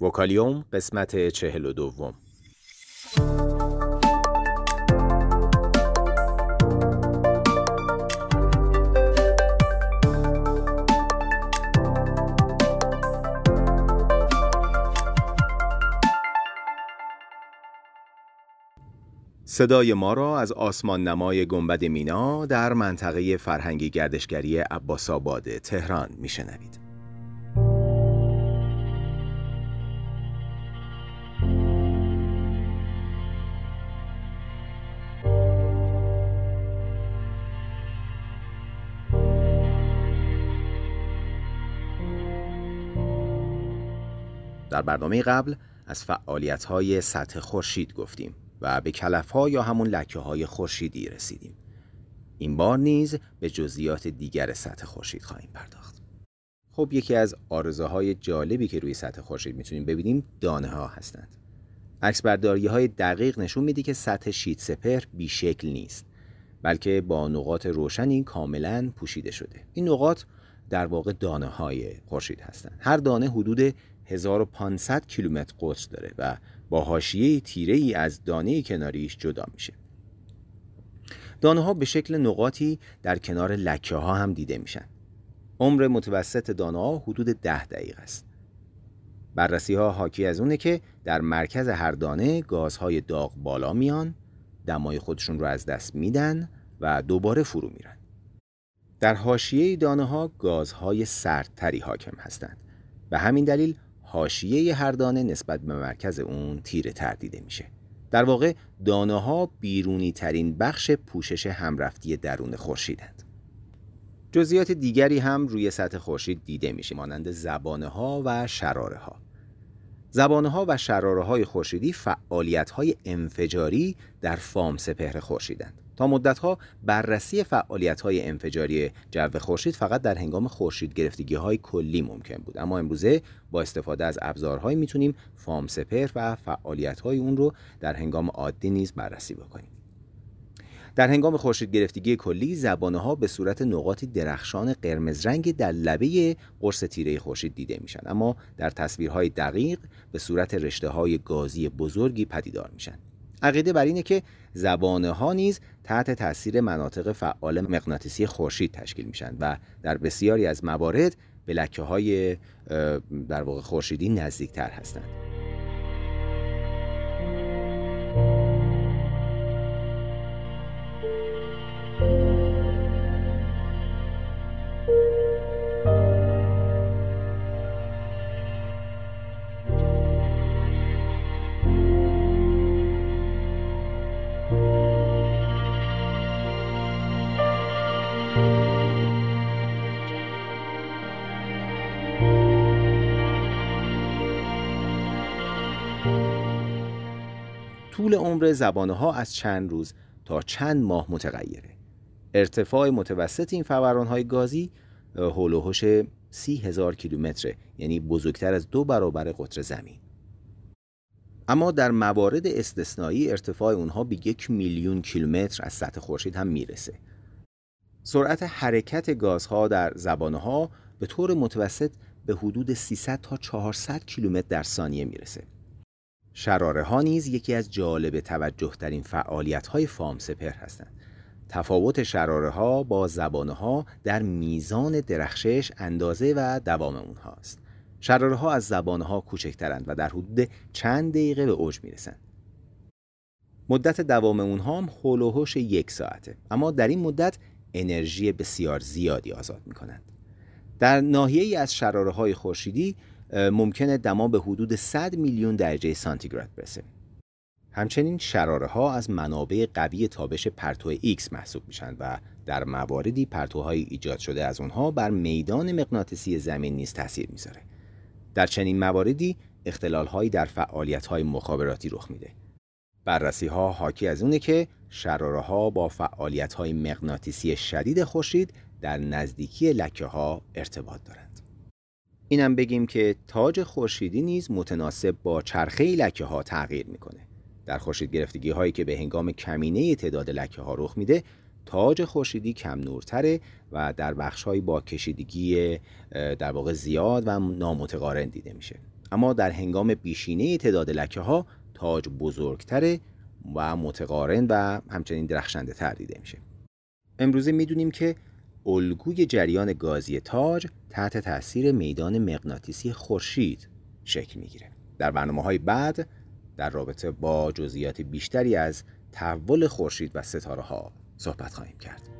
وکالیوم قسمت چهل و دوم صدای ما را از آسمان نمای گنبد مینا در منطقه فرهنگی گردشگری عباس آباد تهران میشنوید. در برنامه قبل از فعالیت های سطح خورشید گفتیم و به کلف ها یا همون لکه های خورشیدی رسیدیم. این بار نیز به جزئیات دیگر سطح خورشید خواهیم پرداخت. خب یکی از آرزوهای جالبی که روی سطح خورشید می‌تونیم ببینیم دانه ها هستند. عکس برداری های دقیق نشون میده که سطح شید سپر بیشکل نیست بلکه با نقاط روشنی کاملا پوشیده شده. این نقاط در واقع دانه های خورشید هستند. هر دانه حدود 1500 کیلومتر قطر داره و با حاشیه تیره ای از دانه کناریش جدا میشه. دانه ها به شکل نقاطی در کنار لکه ها هم دیده میشن. عمر متوسط دانه ها حدود ده دقیقه است. بررسی ها حاکی از اونه که در مرکز هر دانه گازهای داغ بالا میان، دمای خودشون رو از دست میدن و دوباره فرو میرن. در حاشیه دانه ها گازهای سردتری حاکم هستند. به همین دلیل حاشیه هر دانه نسبت به مرکز اون تیره تر دیده میشه. در واقع دانه ها بیرونی ترین بخش پوشش همرفتی درون خورشیدند. جزئیات دیگری هم روی سطح خورشید دیده میشه مانند زبانه ها و شراره ها. زبانه ها و شراره های خورشیدی فعالیت های انفجاری در فام سپهر خورشیدند. تا مدتها بررسی فعالیت های انفجاری جو خورشید فقط در هنگام خورشید گرفتگی های کلی ممکن بود. اما امروزه با استفاده از ابزارهایی می‌تونیم فام سپر و فعالیت های اون رو در هنگام عادی نیز بررسی بکنیم. در هنگام خورشید گرفتگی کلی زبانه ها به صورت نقاطی درخشان قرمز رنگ در لبه قرص تیره خورشید دیده میشن. اما در تصویرهای دقیق به صورت رشته های گازی بزرگی پدیدار میشن. عقیده بر اینه که زبانه ها نیز تحت تاثیر مناطق فعال مغناطیسی خورشید تشکیل میشن و در بسیاری از موارد به لکه های در واقع خورشیدی نزدیکتر هستند. طول عمر زبانه ها از چند روز تا چند ماه متغیره. ارتفاع متوسط این فوران های گازی هولوهوش سی هزار کیلومتره یعنی بزرگتر از دو برابر قطر زمین. اما در موارد استثنایی ارتفاع اونها به یک میلیون کیلومتر از سطح خورشید هم می‌رسه. سرعت حرکت گازها در زبانه به طور متوسط به حدود 300 تا 400 کیلومتر در ثانیه می‌رسه. شراره ها نیز یکی از جالب توجه ترین فعالیت های فام سپر هستند. تفاوت شراره ها با زبانه ها در میزان درخشش، اندازه و دوام اونهاست. شراره ها از زبانه ها کوچکترند و در حدود چند دقیقه به اوج می‌رسند. مدت دوام اونها هم هولوهوش یک ساعته اما در این مدت انرژی بسیار زیادی آزاد می کنند. در ناحیه از شراره های خورشیدی ممکنه دما به حدود 100 میلیون درجه سانتیگراد برسه. همچنین شراره ها از منابع قوی تابش پرتو X محسوب میشن و در مواردی پرتوهای ایجاد شده از اونها بر میدان مغناطیسی زمین نیز تاثیر می‌ذاره. در چنین مواردی اختلال هایی در فعالیت های مخابراتی رخ میده. بررسی ها حاکی از اونه که شراره ها با فعالیت های مغناطیسی شدید خورشید در نزدیکی لکه ها ارتباط دارند. اینم بگیم که تاج خورشیدی نیز متناسب با چرخه لکه ها تغییر می‌کنه. در خورشید گرفتگی هایی که به هنگام کمینه تعداد لکه ها رخ میده تاج خورشیدی کم نورتره و در بخش با کشیدگی در واقع زیاد و نامتقارن دیده میشه اما در هنگام بیشینه تعداد لکه ها تاج بزرگتره و متقارن و همچنین درخشنده تر دیده میشه امروزه می‌دونیم که الگوی جریان گازی تاج تحت تاثیر میدان مغناطیسی خورشید شکل می‌گیره. در برنامه های بعد در رابطه با جزئیات بیشتری از تحول خورشید و ستاره ها صحبت خواهیم کرد.